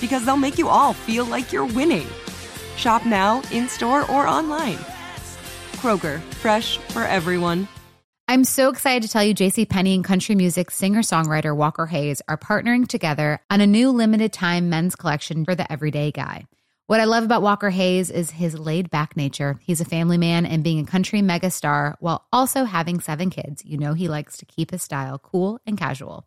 because they'll make you all feel like you're winning. Shop now, in store, or online. Kroger, fresh for everyone. I'm so excited to tell you JC Penney and country music singer-songwriter Walker Hayes are partnering together on a new limited time men's collection for the everyday guy. What I love about Walker Hayes is his laid back nature. He's a family man and being a country megastar while also having seven kids. You know he likes to keep his style cool and casual.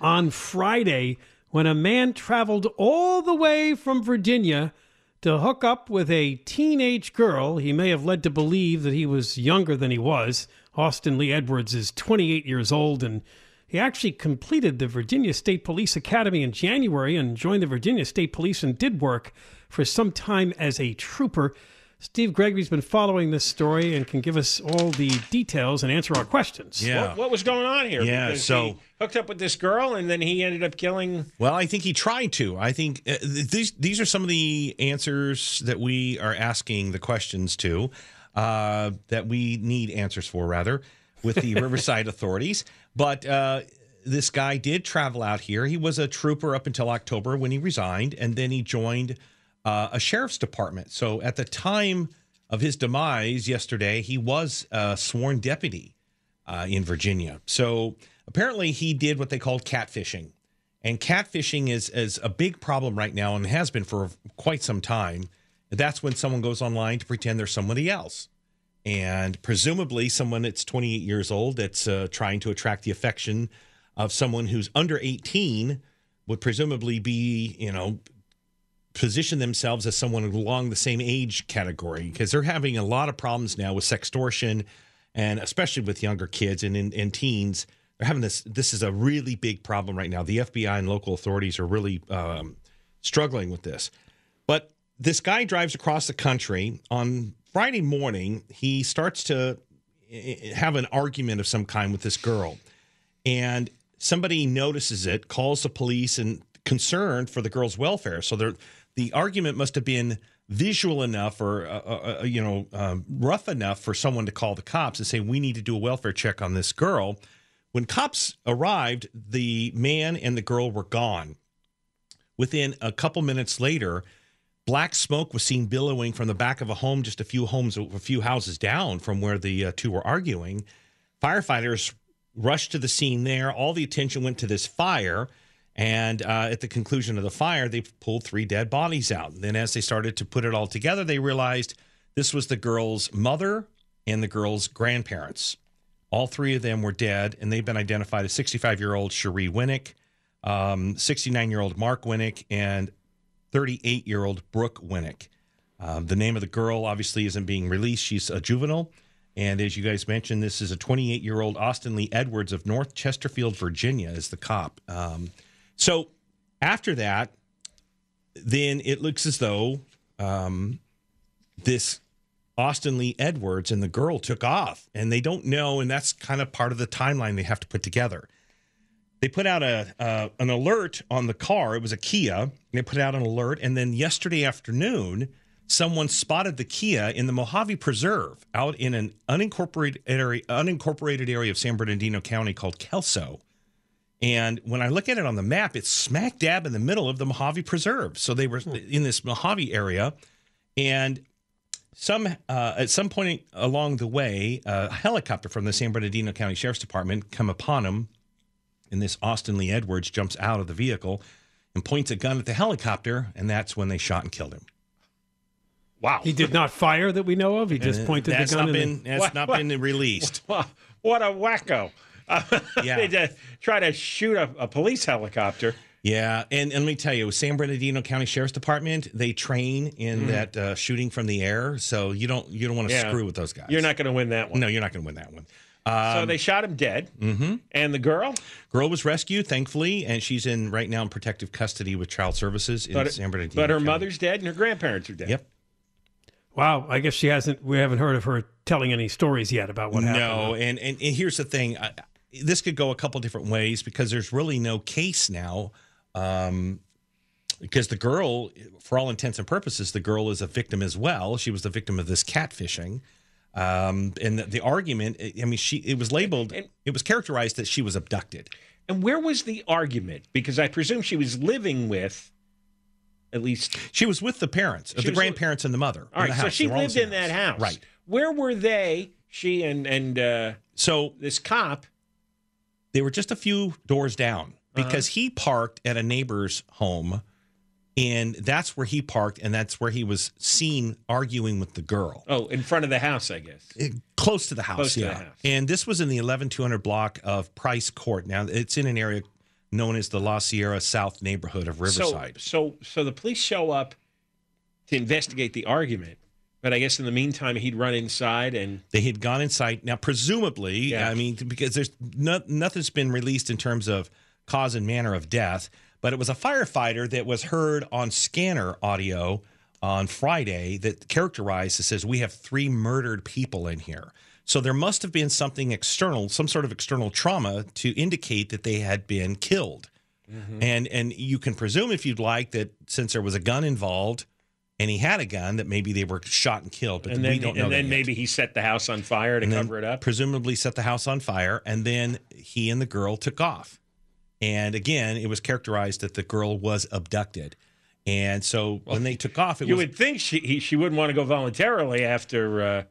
on Friday when a man traveled all the way from Virginia to hook up with a teenage girl. He may have led to believe that he was younger than he was. Austin Lee Edwards is 28 years old and he actually completed the Virginia State Police Academy in January and joined the Virginia State Police and did work for some time as a trooper. Steve Gregory's been following this story and can give us all the details and answer our questions. Yeah. What, what was going on here? Yeah, Because so- he hooked up with this girl, and then he ended up killing. Well, I think he tried to. I think uh, these these are some of the answers that we are asking the questions to uh, that we need answers for, rather, with the Riverside authorities. But uh, this guy did travel out here. He was a trooper up until October when he resigned, and then he joined uh, a sheriff's department. So at the time of his demise yesterday, he was a sworn deputy uh, in Virginia. So apparently, he did what they called catfishing. And catfishing is, is a big problem right now and has been for quite some time. That's when someone goes online to pretend they're somebody else. And presumably, someone that's 28 years old that's uh, trying to attract the affection of someone who's under 18 would presumably be, you know, position themselves as someone along the same age category because they're having a lot of problems now with sextortion and especially with younger kids and, and, and teens. They're having this this is a really big problem right now. The fbi and local authorities are really um, struggling with this. But this guy drives across the country. On friday morning he starts to eh, have an argument of some kind with this girl. And somebody notices it calls the police and concerned for the girl's welfare. So they're the argument must have been visual enough or uh, uh, uh, you know um, rough enough for someone to call the cops and say we need to do a welfare check on this girl. When cops arrived the man and the girl were gone. Within a couple minutes later black smoke was seen billowing from the back of a home just a few homes a few houses down from where the uh, two were arguing. Firefighters rushed to the scene there. All the attention went to this fire and uh, at the conclusion of the fire, they pulled three dead bodies out. And then, as they started to put it all together, they realized this was the girl's mother and the girl's grandparents. All three of them were dead, and they've been identified as 65 year old Sharie Winek, 69 year old Mark Winek, and 38 year old Brooke Winek. Um, the name of the girl obviously isn't being released. She's a juvenile. And as you guys mentioned, this is a 28 year old Austin Lee Edwards of North Chesterfield, Virginia, is the cop. Um, so after that, then it looks as though um, this Austin Lee Edwards and the girl took off, and they don't know, and that's kind of part of the timeline they have to put together. they put out a uh, an alert on the car. It was a Kia. They put out an alert, and then yesterday afternoon, someone spotted the Kia in the Mojave Preserve out in an unincorporated area, unincorporated area of San Bernardino County called Kelso. And when I look at it on the map, it's smack dab in the middle of the Mojave Preserve. So they were in this Mojave area, and some uh, at some point along the way, a helicopter from the San Bernardino County Sheriff's Department come upon them, and this Austin Lee Edwards jumps out of the vehicle and points a gun at the helicopter, and that's when they shot and killed him. Wow. He did not fire that we know of. He just And pointed that's the gun. Not in been, that's What- not what- been released. Wow, what a wacko. Yeah. they just try to shoot a, a police helicopter. Yeah, and, and let me tell you, San Bernardino County Sheriff's Department they train in that uh, shooting from the air, so you don't you don't want to Mm. Yeah. screw with those guys. You're not going to win that one. No, you're not going to win that one. so they shot him dead. Mm-hmm. And the girl? Girl was rescued, thankfully, and she's in right now in protective custody with Child Services in But, San Bernardino. but her County. mother's dead and her grandparents are dead. Yep. Wow, I guess she hasn't. We haven't heard of her telling any stories yet about what happened. No, and, and and here's the thing: I, this could go a couple different ways because there's really no case now. Um, because the girl, for all intents and purposes, the girl is a victim as well. She was the victim of this catfishing. Um, and the, the argument, I mean, she it was labeled, And- it was characterized that she was abducted. And where was the argument? Because I presume she was living with at least. She was with the parents, the grandparents and the mother. All right, so house. she They were all lived in same that house. Right. Where were they? She and and uh, So this cop. They were just a few doors down Uh-huh. because he parked at a neighbor's home and that's where he parked and that's where he was seen arguing with the girl Oh, in front of the house, I guess. Eh, close to the house Close to the yeah house. and this was in the 11200 block of price court now it's in an area known as the la sierra south neighborhood of riverside So, so, so the police show up to investigate the argument, but I guess in the meantime he'd run inside and they had gone inside now presumably Yeah. i mean because there's no, nothing's been released in terms of cause and manner of death but it was a firefighter that was heard on scanner audio on friday that characterized it says we have three murdered people in here so there must have been something external some sort of external trauma to indicate that they had been killed Mm-hmm. and and you can presume if you'd like that since there was a gun involved and he had a gun that maybe they were shot and killed but and we then don't know and that then yet maybe he set the house on fire to and cover it up. Presumably set the house on fire, and then he and the girl took off. And again, it was characterized that the girl was abducted. And so when they took off, it you was would think she he, she wouldn't want to go voluntarily after. Uh,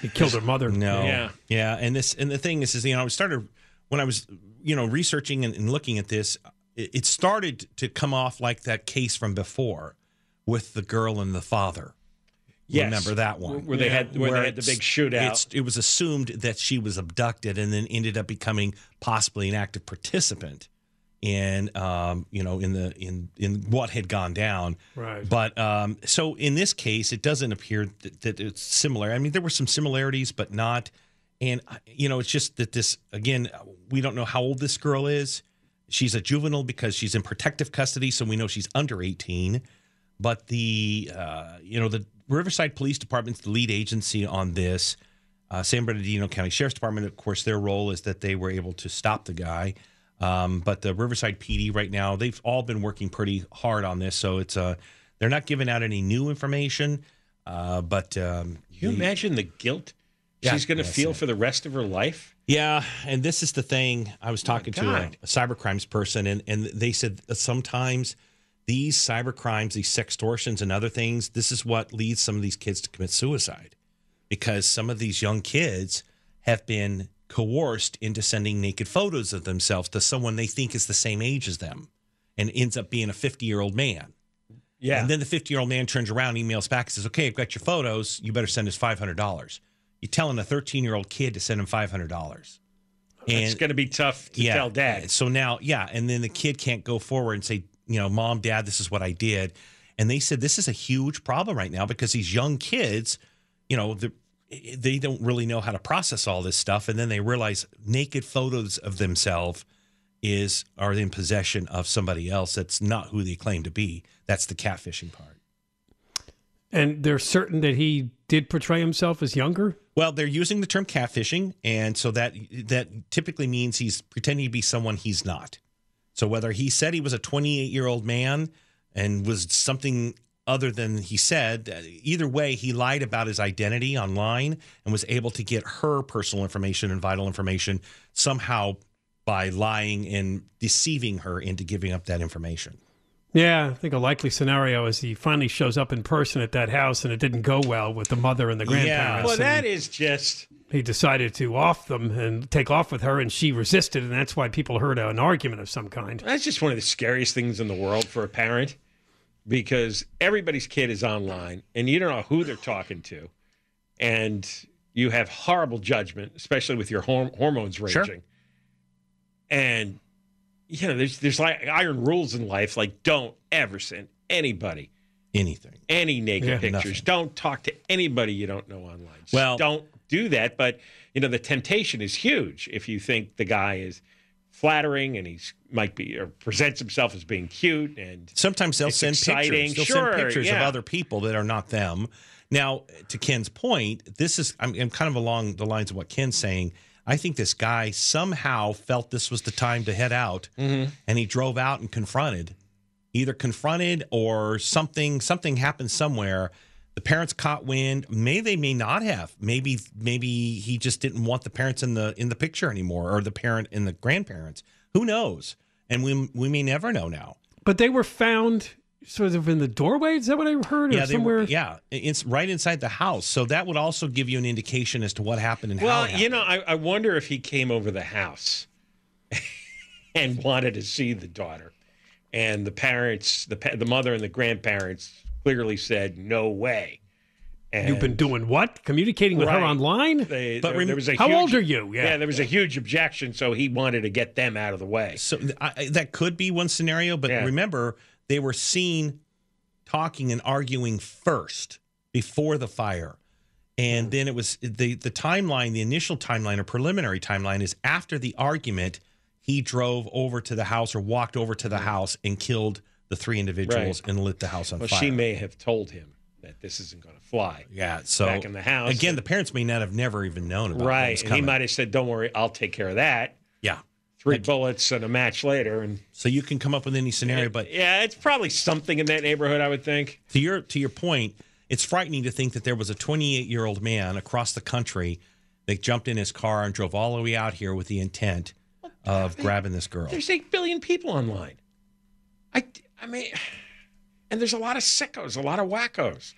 He killed her mother. no, Yeah. yeah. And this and the thing is, is you know, I started when I was you know researching and, and looking at this, it, it started to come off like that case from before with the girl and the father. yes, Remember that one? where they had where, they had the big shootout. it's- It was assumed that she was abducted and then ended up becoming possibly an active participant in, um, you know, in the in in what had gone down. Right. But um, so in this case, it doesn't appear that, that it's similar. I mean, there were some similarities, but not. And uh, you know, it's just that this again, we don't know how old this girl is. She's a juvenile because she's in protective custody, so we know she's under eighteen but the uh, you know the Riverside Police Department's the lead agency on this. Uh, San Bernardino County Sheriff's Department, of course, their role is that they were able to stop the guy. Um, but the Riverside PD right now, they've all been working pretty hard on this, so it's uh, they're not giving out any new information. Uh, but um, Can you the- imagine the guilt Yeah, she's going to feel it. for the rest of her life? Yeah, and this is the thing. I was talking to a, a cybercrimes person, and, and they said sometimes these cyber crimes, these sextortions, and other things, this is what leads some of these kids to commit suicide because some of these young kids have been coerced into sending naked photos of themselves to someone they think is the same age as them and ends up being a 50 year old man. Yeah. And then the 50 year old man turns around, emails back, and says, Okay, I've got your photos. You better send us $500. You're telling a 13 year old kid to send him $500. it's going to be tough to tell dad. So now, yeah, and then the kid can't go forward and say, you know, mom, dad, this is what I did. And they said this is a huge problem right now because these young kids, you know, they don't really know how to process all this stuff, and then they realize naked photos of themselves is are in possession of somebody else that's not who they claim to be. That's the catfishing part. And they're certain that he did portray himself as younger. Well, they're using the term catfishing, and so that that typically means he's pretending to be someone he's not. So whether he said he was a 28 year old man and was something other than he said, either way, he lied about his identity online and was able to get her personal information and vital information somehow by lying and deceiving her into giving up that information. Yeah, I think a likely scenario is he finally shows up in person at that house and it didn't go well with the mother and the grandparents. Yeah, Well, and that is just. he decided to off them and take off with her, and she resisted, and that's why people heard an argument of some kind. That's just one of the scariest things in the world for a parent because everybody's kid is online and you don't know who they're talking to. And you have horrible judgment, especially with your horm- hormones raging. Sure. And, you know, there's, there's like iron rules in life like don't ever send anybody Anything. any naked Yeah, pictures. nothing. Don't talk to anybody you don't know online. Just Well- don't do that. But you know, the temptation is huge if you think the guy is flattering and he's might be or presents himself as being cute and Sometimes they'll send exciting. pictures. They'll Sure, send pictures of other people that are not them. Now, to Ken's point, this is I'm, I'm kind of along the lines of what Ken's saying. I think this guy somehow felt this was the time to head out, Mm-hmm. and he drove out and confronted, either confronted or something. Something happened somewhere. The parents caught wind. May they may not have. Maybe maybe he just didn't want the parents in the in the picture anymore, or the parent and the grandparents. Who knows? And we we may never know now. But they were found sort of in the doorway. Is that what I heard? Or Yeah, they somewhere? were, yeah, it's right inside the house. So that would also give you an indication as to what happened and how. well, you know, I, I wonder if he came over the house and wanted to see the daughter, and the parents, the the mother and the grandparents clearly said no way. And You've been doing what? Communicating with her online? They, But there, there was a How huge- old are you? Yeah. Yeah. there was a huge objection, so he wanted to get them out of the way. So I, that could be one scenario, but Yeah. remember they were seen talking and arguing first before the fire. And then it was the the timeline, the initial timeline or preliminary timeline is after the argument, he drove over to the house or walked over to the mm-hmm. house and killed the three individuals Right. and lit the house on Well, fire. she may have told him that this isn't going to fly. yeah, so back in the house. Again, the parents may not have never even known about Right. He might have said, Don't worry, I'll take care of that. yeah. Three bullets and a match later. And So you can come up with any scenario, but yeah, it's probably something in that neighborhood, I would think. to your to your point, it's frightening to think that there was a 28 year old man across the country that jumped in his car and drove all the way out here with the intent of grabbing this girl. There's 8 billion people online. I, I mean, and there's a lot of sickos, a lot of wackos.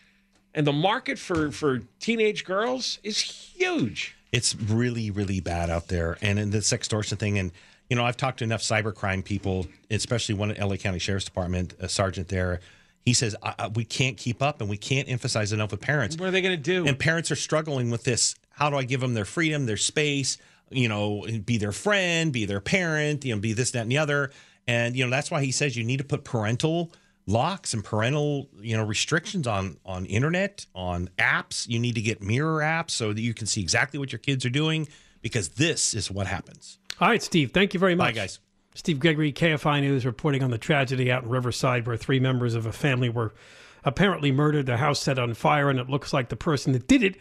And the market for, for teenage girls is huge. It's really really bad out there, and in the sextortion thing. And you know, I've talked to enough cybercrime people, especially one at LA County Sheriff's Department, a sergeant there. He says we can't keep up, and we can't emphasize enough with parents. What are they going to do? And parents are struggling with this. How do I give them their freedom, their space? You know, be their friend, be their parent. You know, be this, that, and the other. And you know, that's why he says you need to put parental locks and parental you know restrictions on on internet on apps you need to get mirror apps so that you can see exactly what your kids are doing because this is what happens All right, Steve. Thank you very much. bye guys Steve Gregory, KFI News, reporting on the tragedy out in Riverside where three members of a family were apparently murdered, the house set on fire, and it looks like the person that did it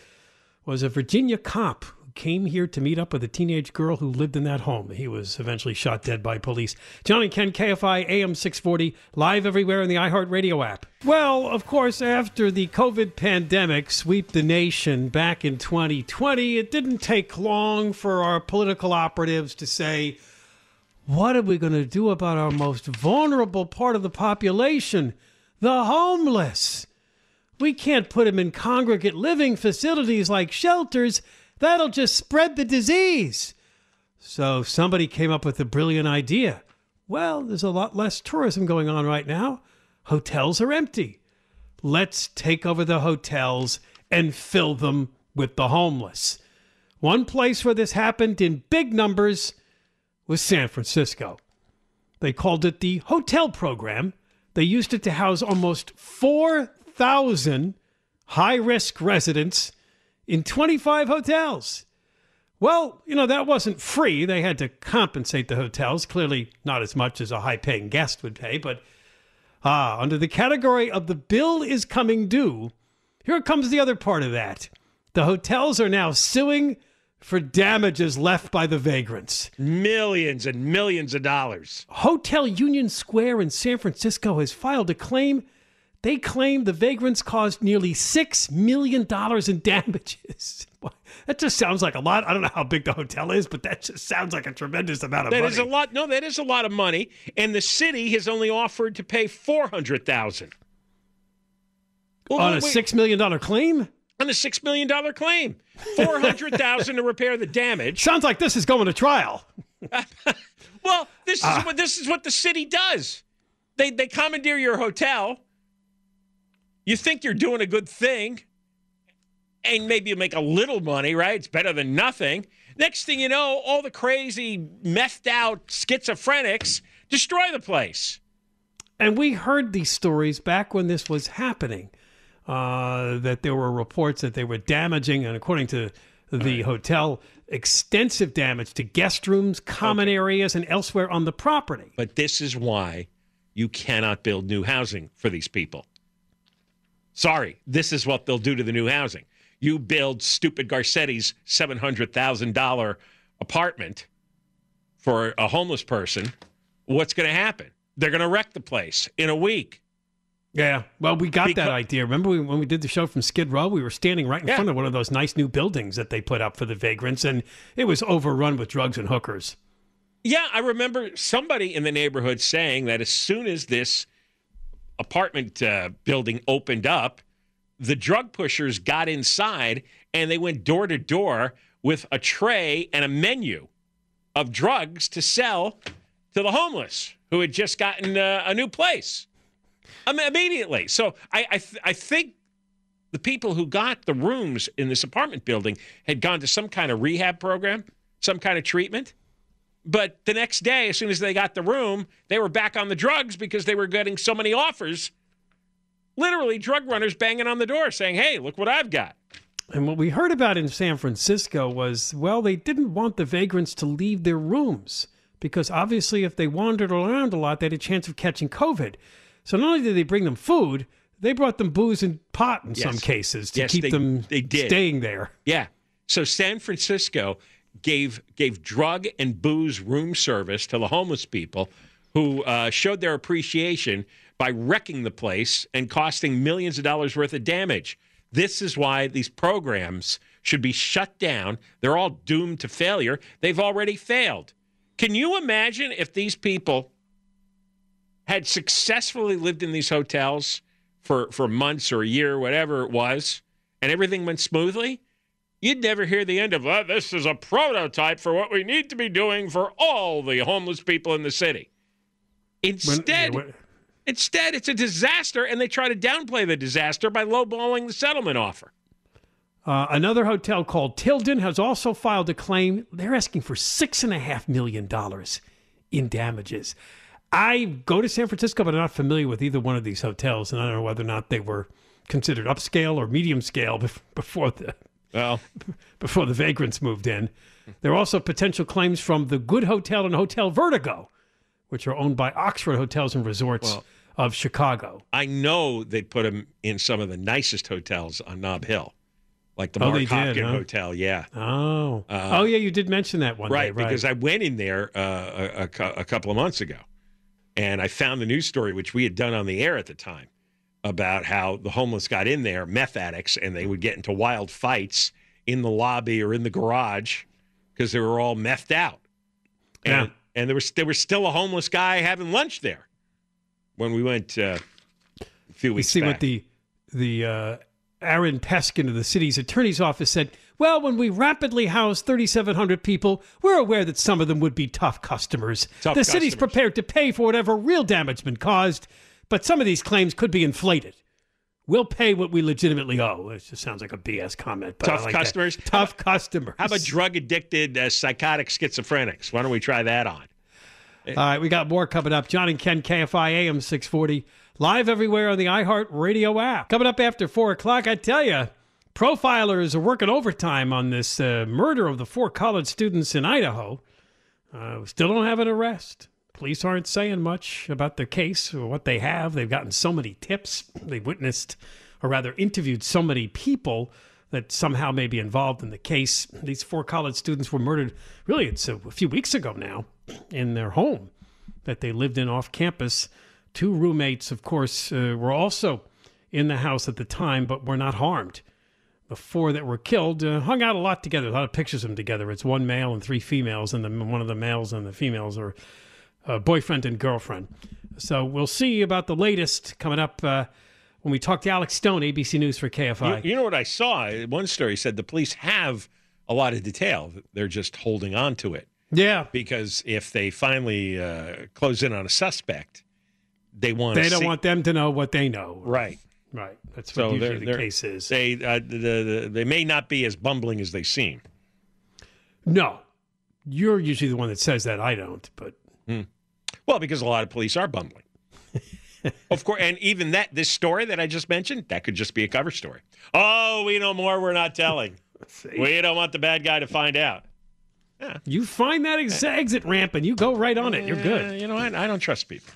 was a Virginia cop came here to meet up with a teenage girl who lived in that home. He was eventually shot dead by police. John and Ken, KFI AM 640, live everywhere in the iHeartRadio app. Well, of course, after the COVID pandemic swept the nation back in 2020, it didn't take long for our political operatives to say, what are we going to do about our most vulnerable part of the population, the homeless? We can't put them in congregate living facilities like shelters. That'll just spread the disease. So somebody came up with a brilliant idea. Well, there's a lot less tourism going on right now. Hotels are empty. Let's take over the hotels and fill them with the homeless. One place where this happened in big numbers was San Francisco. They called it the hotel program. They used it to house almost 4,000 high risk residents in 25 hotels. Well, you know, that wasn't free. They had to compensate the hotels, clearly not as much as a high paying guest would pay. But ah, under the category of the bill is coming due, Here comes the other part of that. The hotels are now suing for damages left by the vagrants. Millions and millions of dollars. Hotel Union Square in San Francisco has filed a claim. They claim the vagrants caused nearly $6 million in damages. That just sounds like a lot. I don't know how big the hotel is, but that just sounds like a tremendous amount of That money. That is a lot. No, that is a lot of money. And the city has only offered to pay four hundred thousand. Well, On a $6 million claim? on a six million dollar claim, four hundred thousand to repair the damage. Sounds like this is going to trial. Well, this is ah. what this is what the city does. They they commandeer your hotel. You think you're doing a good thing, and maybe you make a little money, right? It's better than nothing. Next thing you know, all the crazy, methed out schizophrenics destroy the place. And we heard these stories back when this was happening. Uh, that there were reports that they were damaging, and according to the hotel, extensive damage to guest rooms, common areas, and elsewhere on the property. But this is why you cannot build new housing for these people. Sorry, this is what they'll do to the new housing. You build stupid Garcetti's $700,000 apartment for a homeless person, what's going to happen? They're going to wreck the place in a week. Yeah, well, we got that idea. Remember we, when we did the show from Skid Row? We were standing right in Yeah. front of one of those nice new buildings that they put up for the vagrants, and it was overrun with drugs and hookers. Yeah, I remember somebody in the neighborhood saying that as soon as this apartment uh, building opened up, the drug pushers got inside and they went door to door with a tray and a menu of drugs to sell to the homeless who had just gotten uh, a new place um, immediately. So I I, th- I think the people who got the rooms in this apartment building had gone to some kind of rehab program, some kind of treatment. But the next day, as soon as they got the room, they were back on the drugs because they were getting so many offers. Literally, drug runners banging on the door saying, Hey, look what I've got. And what we heard about in San Francisco was, well, they didn't want the vagrants to leave their rooms because obviously, if they wandered around a lot, they had a chance of catching COVID. So not only did they bring them food, they brought them booze and pot in some cases to Yes, keep they- them they did. staying there. Yeah. So San Francisco gave gave drug and booze room service to the homeless people who uh, showed their appreciation by wrecking the place and costing millions of dollars worth of damage. This is why these programs should be shut down. They're all doomed to failure. They've already failed. Can you imagine if these people had successfully lived in these hotels for, for months or a year, whatever it was, and everything went smoothly? You'd never hear the end of "Uh, this is a prototype for what we need to be doing for all the homeless people in the city. When- Instead, yeah, when- instead, it's a disaster, and they try to downplay the disaster by lowballing the settlement offer. Uh, another hotel called Tilden has also filed a claim. They're asking for six and a half million dollars in damages. I go to San Francisco, but I'm not familiar with either one of these hotels, and I don't know whether or not they were considered upscale or medium scale before the Well, before the vagrants moved in. There are also potential claims from the Good Hotel and Hotel Vertigo, which are owned by Oxford Hotels and Resorts of Chicago. I know they put them in some of the nicest hotels on Nob Hill, like the Oh, Mark Hopkin huh? Hotel. Yeah. Oh, oh yeah, you did mention that one Uh, right, day, right? because I went in there uh, a, a a couple of months ago, and I found the news story which we had done on the air at the time about how the homeless got in there, meth addicts, and they would get into wild fights in the lobby or in the garage because they were all methed out. And, Yeah. and there was there was still a homeless guy having lunch there when we went uh, a few You weeks see back. what the the uh, Aaron Peskin of the city's attorney's office said. Well, when we rapidly house 3,700 people, we're aware that some of them would be tough customers. Tough the city's prepared to pay for whatever real damage been caused, but some of these claims could be inflated. We'll pay what we legitimately owe. It just sounds like a BS comment. But Tough like that. customers? Tough customers. How about drug addicted uh, psychotic schizophrenics? Why don't we try that on? All right, we got more coming up. John and Ken, KFI AM 640, live everywhere on the iHeart Radio app. Coming up after 4 o'clock, I tell you, profilers are working overtime on this uh, murder of the four college students in Idaho. Uh, we still don't have an arrest. Police aren't saying much about their case or what they have. They've gotten so many tips. They've witnessed or rather interviewed so many people that somehow may be involved in the case. These four college students were murdered, really, it's a, few weeks ago now, in their home that they lived in off campus. Two roommates, of course, uh, were also in the house at the time, but were not harmed. The four that were killed uh, hung out a lot together, a lot of pictures of them together. It's one male and three females, and the, one of the males and the females are uh, boyfriend and girlfriend. So we'll see about the latest coming up uh, when we talk to Alex Stone, ABC News for KFI. You, you know what I saw? One story said the police have a lot of detail. They're just holding on to it. yeah, Because if they finally uh, close in on a suspect, they want they don't want them to know what they know. right. Right. That's what So usually they're, the case is. They uh, the, the, they may not be as bumbling as they seem. no, you're usually the one that says that. I don't, but Well, because a lot of police are bumbling. of course, and even that this story that I just mentioned, that could just be a cover story. Oh, we know more we're not telling. we don't want the bad guy to find out. you find that ex- exit ramp and you go right on it. You're Uh, good. you know what? I don't trust people.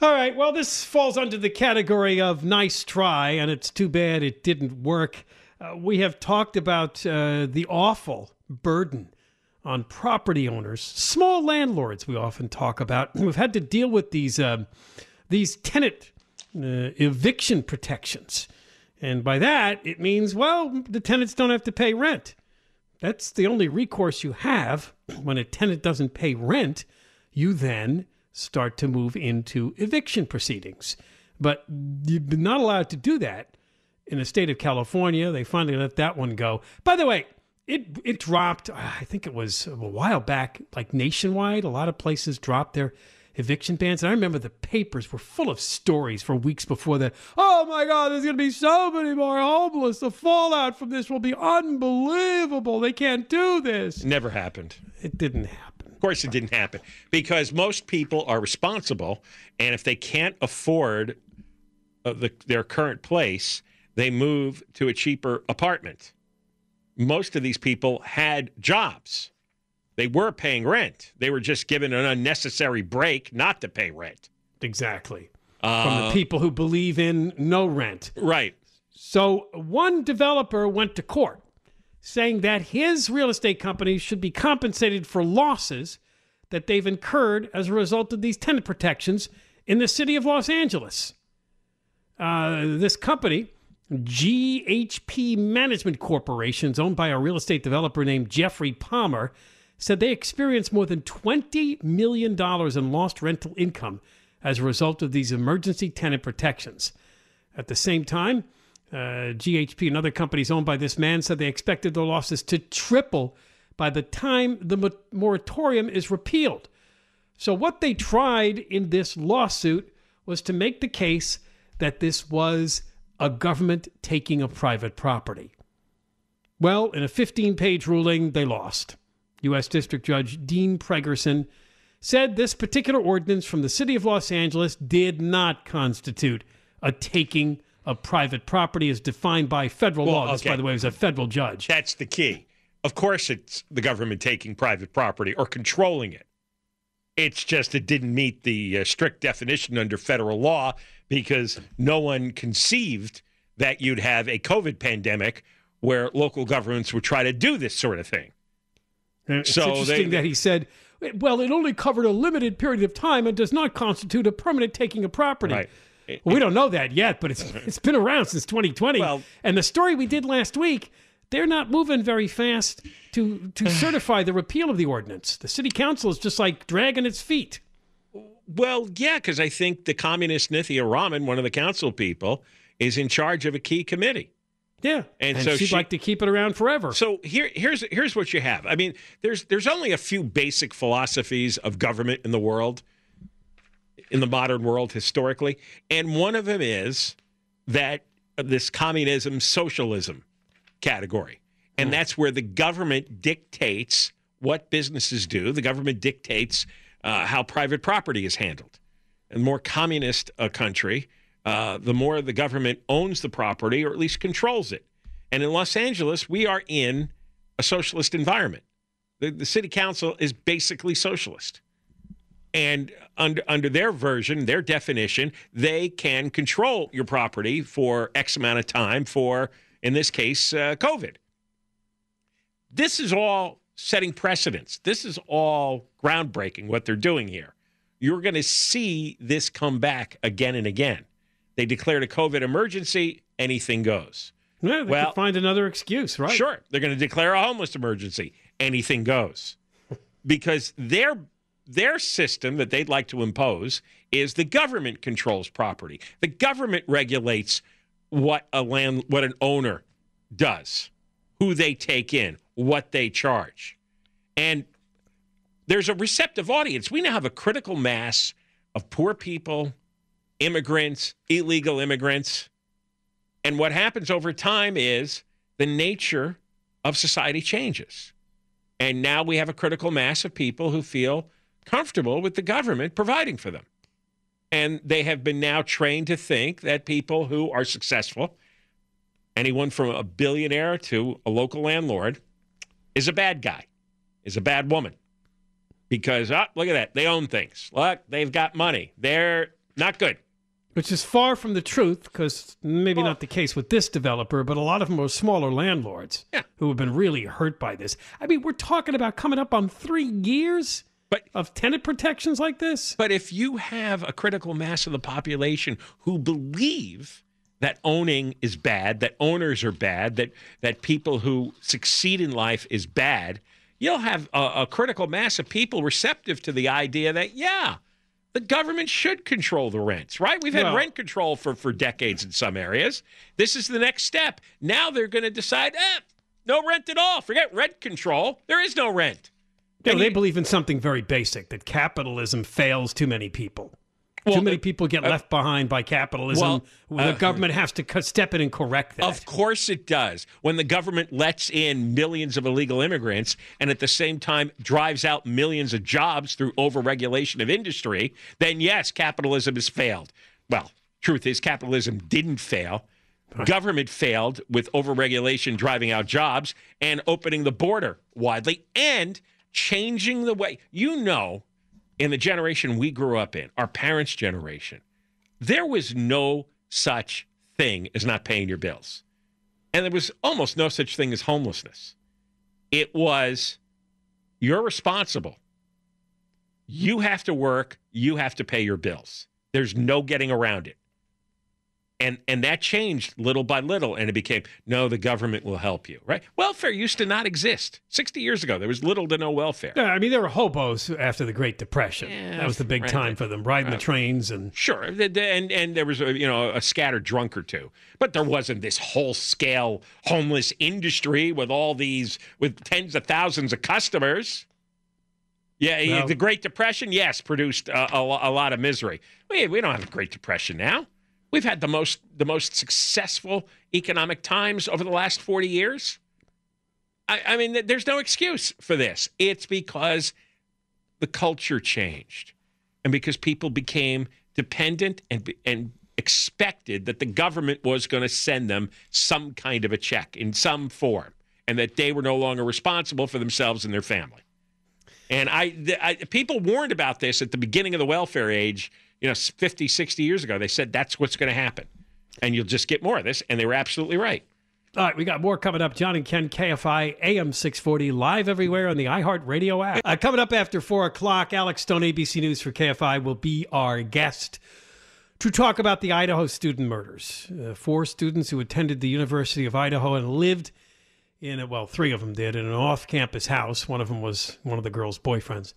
All right. Well, this falls under the category of nice try, and it's too bad it didn't work. Uh, we have talked about uh, the awful burden on property owners, small landlords. We often talk about. We've had to deal with these um, these tenant uh, eviction protections, and by that it means well, the tenants don't have to pay rent. That's the only recourse you have when a tenant doesn't pay rent. You then start to move into eviction proceedings. But you're not allowed to do that in the state of California. They finally let that one go. By the way, it it dropped. uh, I think it was a while back, like nationwide. A lot of places dropped their eviction bans. And I remember the papers were full of stories for weeks before that. Oh my God, there's going to be so many more homeless. The fallout from this will be unbelievable. They can't do this. Never happened. It didn't happen. Of course, it didn't happen because most people are responsible, and if they can't afford uh, the, their current place, they move to a cheaper apartment. Most of these people had jobs. They were paying rent. They were just given an unnecessary break not to pay rent. Exactly. From the people who believe in no rent. Right. So one developer went to court saying that his real estate company should be compensated for losses that they've incurred as a result of these tenant protections in the city of Los Angeles. Uh, this company, GHP Management Corporation, is owned by a real estate developer named Geoffrey Palmer, said they experienced more than $20 million in lost rental income as a result of these emergency tenant protections. At the same time, uh, GHP and other companies owned by this man said they expected their losses to triple by the time the moratorium is repealed. So, what they tried in this lawsuit was to make the case that this was a government taking of private property. Well, in a 15 page ruling, they lost. U.S. District Judge Dean Pregerson said this particular ordinance from the city of Los Angeles did not constitute a taking of private property as defined by federal Well, law. This, okay. by the way, was a federal judge. That's the key. Of course, it's the government taking private property or controlling it. It's just it didn't meet the uh, strict definition under federal law because no one conceived that you'd have a COVID pandemic where local governments would try to do this sort of thing. And It's So interesting they- that he said, well, it only covered a limited period of time and does not constitute a permanent taking of property. Right. Well, we don't know that yet, but it's it's been around since 2020. Well- and the story we did last week, they're not moving very fast to to certify the repeal of the ordinance. The city council is just like dragging its feet. Well, yeah, because I think the communist Nithya Raman, one of the council people, is in charge of a key committee. Yeah, And and, so she'd she- like to keep it around forever. So here, here's here's what you have. I mean, there's there's only a few basic philosophies of government in the world, in the modern world historically, and one of them is that this communism socialism category, and that's where the government dictates what businesses do. The government dictates uh, how private property is handled. And more communist a country, uh, the more the government owns the property or at least controls it. And in Los Angeles, we are in a socialist environment. The, the city council is basically socialist. And under under their version, their definition, they can control your property for X amount of time for, in this case, uh, COVID. This is all setting precedents. This is all groundbreaking what they're doing here. You're going to see this come back again and again. They declared a COVID emergency, anything goes. Yeah, they Well- could find another excuse, right? Sure, they're going to declare a homeless emergency. Anything goes, because their their system that they'd like to impose is the government controls property. The government regulates what a land what an owner does, who they take in, what they charge, and there's a receptive audience. We now have a critical mass of poor people, immigrants, illegal immigrants. And what happens over time is the nature of society changes. And now we have a critical mass of people who feel comfortable with the government providing for them. And they have been now trained to think that people who are successful, anyone from a billionaire to a local landlord, is a bad guy, is a bad woman. Because, ah, look at that. They own things. Look, they've got money. They're not good. Which is far from the truth, because maybe not the case with this developer, but a lot of them are smaller landlords Yeah. who have been really hurt by this. I mean, we're talking about coming up on three years But of tenant protections like this. But if you have a critical mass of the population who believe that owning is bad, that owners are bad, that that people who succeed in life is bad, you'll have a, a critical mass of people receptive to the idea that yeah, the government should control the rents, right? We've had Well- rent control for for decades in some areas. This is the next step. Now they're going to decide, eh, no rent at all. Forget rent control. There is no rent. And they believe in something very basic that capitalism fails too many people. Well, too many uh, people get left behind by capitalism. well, the uh, government has to step in and correct that. Of course it does. When the government lets in millions of illegal immigrants and at the same time drives out millions of jobs through overregulation of industry, then yes, capitalism has failed. Well, truth is capitalism didn't fail. Government failed with overregulation driving out jobs and opening the border widely and changing the way you know in the generation we grew up in, our parents' generation, there was no such thing as not paying your bills. And there was almost no such thing as homelessness. It was you're responsible. You have to work, you have to pay your bills. There's no getting around it. And and that changed little by little and it became no the government will help you, right? Welfare used to not exist. 60 years ago there was little to no welfare. Yeah, I mean, there were hobos after the Great Depression. Yeah, that was the big right. time for them, riding the trains and Sure, and and there was a, you know a scattered drunk or two, but there wasn't this whole scale homeless industry with all these with tens of thousands of customers. Yeah, Well- the Great Depression, yes, produced a, a, a lot of misery. We we don't have a Great Depression now. We've had the most the most successful economic times over the last forty years. I, I mean, there's no excuse for this. It's because the culture changed and because people became dependent and and expected that the government was going to send them some kind of a check in some form and that they were no longer responsible for themselves and their family. And I, I people warned about this at the beginning of the welfare age, you know, 50, 60 years ago. They said that's what's going to happen. And you'll just get more of this and they were absolutely right. All right, we got more coming up. John and Ken, KFI, AM 640, live everywhere on the iHeartRadio app. Uh, coming up after 4 o'clock, Alex Stone, ABC News for KFI, will be our guest to talk about the Idaho student murders. Uh, four students who attended the University of Idaho and lived in a, well, three of them did, in an off campus house. One of them was one of the girl's boyfriends.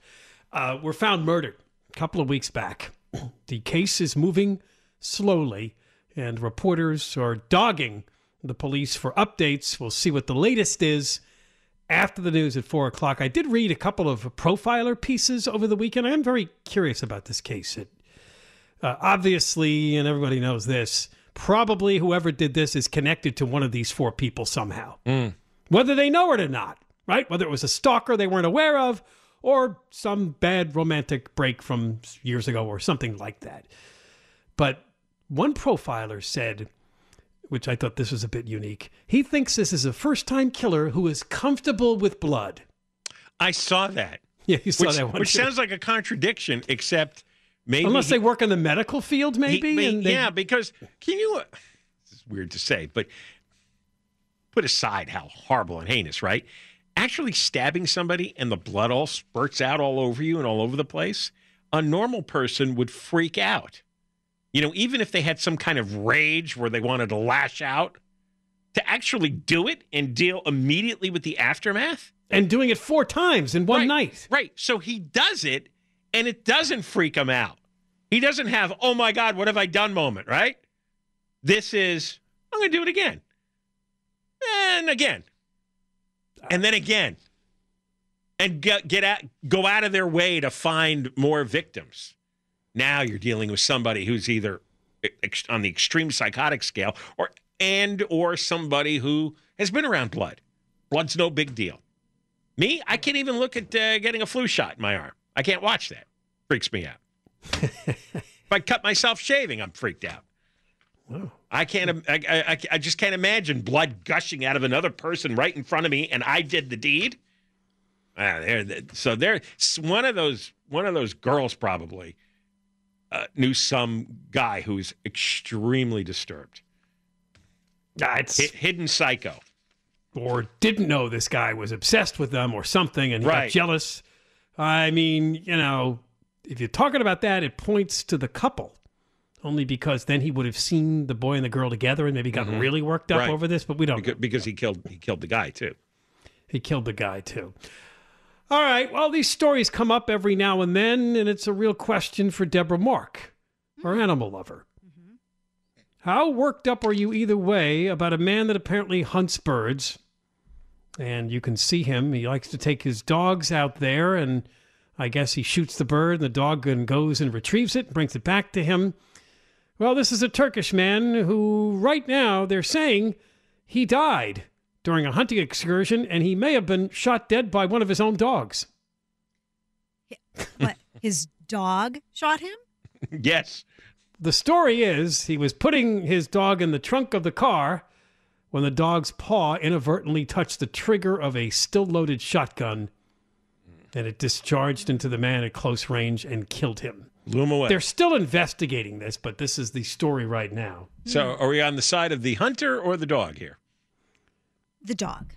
Uh, were found murdered a couple of weeks back. the case is moving slowly, and reporters are dogging the police for updates. We'll see what the latest is after the news at four o'clock. I did read a couple of profiler pieces over the weekend. I am very curious about this case. It, uh, obviously, and everybody knows this, probably whoever did this is connected to one of these four people somehow, whether they know it or not, right? Whether it was a stalker they weren't aware of or some bad romantic break from years ago or something like that. But one profiler said, which I thought this was a bit unique, he thinks this is a first time killer who is comfortable with blood. I saw that. Yeah, you saw which, that one. which too. sounds like a contradiction, except maybe Unless he- they work in the medical field, he- maybe. may- they- yeah, because can you? This is weird to say, but put aside how horrible and heinous, right? Actually, stabbing somebody and the blood all spurts out all over you and all over the place. A normal person would freak out. You know, even if they had some kind of rage where they wanted to lash out, to actually do it and deal immediately with the aftermath. and doing it four times in one right, night. Right. So he does it and it doesn't freak him out. He doesn't have, oh my God, what have I done moment, right? This is, I'm going to do it again. And again. And then again. And get, get out, go out of their way to find more victims. Now you're dealing with somebody who's either on the extreme psychotic scale or and or somebody who has been around blood. Blood's no big deal. Me, I can't even look at uh, getting a flu shot in my arm. I can't watch that. Freaks me out. if I cut myself shaving, I'm freaked out. I can't. I, I, I- just can't imagine blood gushing out of another person right in front of me, and I did the deed. Ah, there. So there. One of those. One of those girls probably uh, knew some guy who's extremely disturbed. Ah, it's- hidden psycho. or didn't know this guy was obsessed with them or something and he got jealous. I mean, you know, if you're talking about that, it points to the couple. Only because then he would have seen the boy and the girl together and maybe got really worked up Mm-hmm. Right. over this, but we don't. know. because, because he killed he killed the guy too. He killed the guy too. All right. Well, these stories come up every now and then, and it's a real question for Deborah Mark, our animal lover. How worked up are you either way about a man that apparently hunts birds? And you can see him. He likes to take his dogs out there, and I guess he shoots the bird, and the dog then goes and retrieves it, and brings it back to him. Well, this is a Turkish man who, right now, they're saying he died during a hunting excursion, and he may have been shot dead by one of his own dogs. What? His dog shot him? yes. The story is he was putting his dog in the trunk of the car when the dog's paw inadvertently touched the trigger of a still loaded shotgun, and it discharged into the man at close range and killed him. Blew away. They're still investigating this, but this is the story right now. So, are we on the side of the hunter or the dog here? The dog.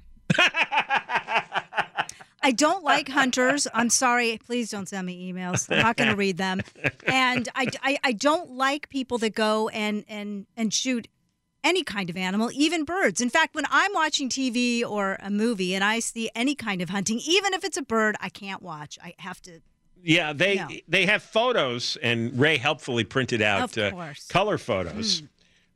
I don't like hunters. I'm sorry. Please don't send me emails. I'm not going to read them. And I, I, I don't like people that go and, and, and shoot any kind of animal, even birds. In fact, when I'm watching TV or a movie and I see any kind of hunting, even if it's a bird, I can't watch. I have to. Yeah, they No. they have photos, and Ray helpfully printed out uh. Color photos,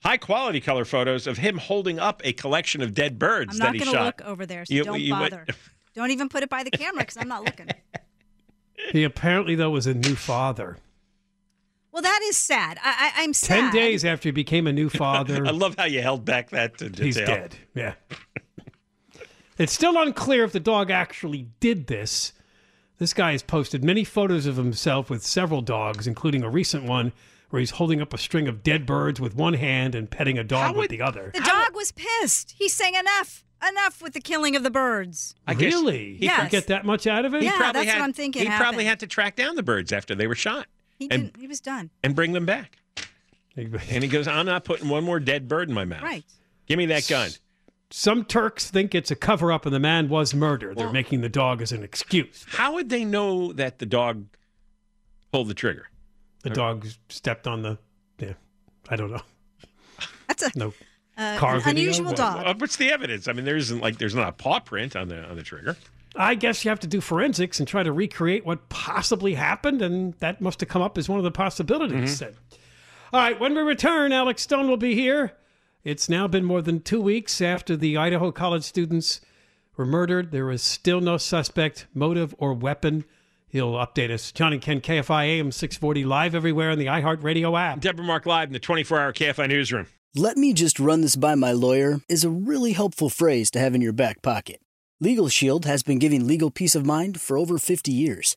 high quality color photos of him holding up a collection of dead birds I'm that not he going to shot. look over there, so You- don't you went- bother. don't even put it by the camera because I'm not looking. He apparently, though, was a new father. Well, that is sad. I, I, I'm sad. Ten days after he became a new father. I love how you held back that to detail. He's dead. Yeah. it's still unclear if the dog actually did this. This guy has posted many photos of himself with several dogs, including a recent one where he's holding up a string of dead birds with one hand and petting a dog How with would- the other. The dog was pissed. He's saying enough, enough with the killing of the birds. I guess really? He Yes. could get that much out of it? Yeah. probably that's what had- I'm thinking He probably happened. had to track down the birds after they were shot He And- didn't. He was done. and bring them back. And he goes, "I'm not putting one more dead bird in my mouth. Right. Give me that gun." Some Turks think it's a cover up and the man was murdered. They're making the dog as an excuse. How would they know that the dog pulled the trigger? The dog stepped on the. Yeah, I don't know. That's a No. uh, car an unusual What- dog. Uh, What's the evidence? I mean, there isn't like there's not a paw print on the on the trigger. I guess you have to do forensics and try to recreate what possibly happened, and that must have come up as one of the possibilities. Said. All right, when we return, Alex Stone will be here. It's now been more than two weeks after the Idaho College students were murdered. There is still no suspect, motive, or weapon. He'll update us. John and Ken, KFI AM 640, live everywhere on the iHeartRadio app. Deborah Mark live in the 24 hour KFI newsroom. Let me just run this by my lawyer is a really helpful phrase to have in your back pocket. Legal Shield has been giving legal peace of mind for over 50 years.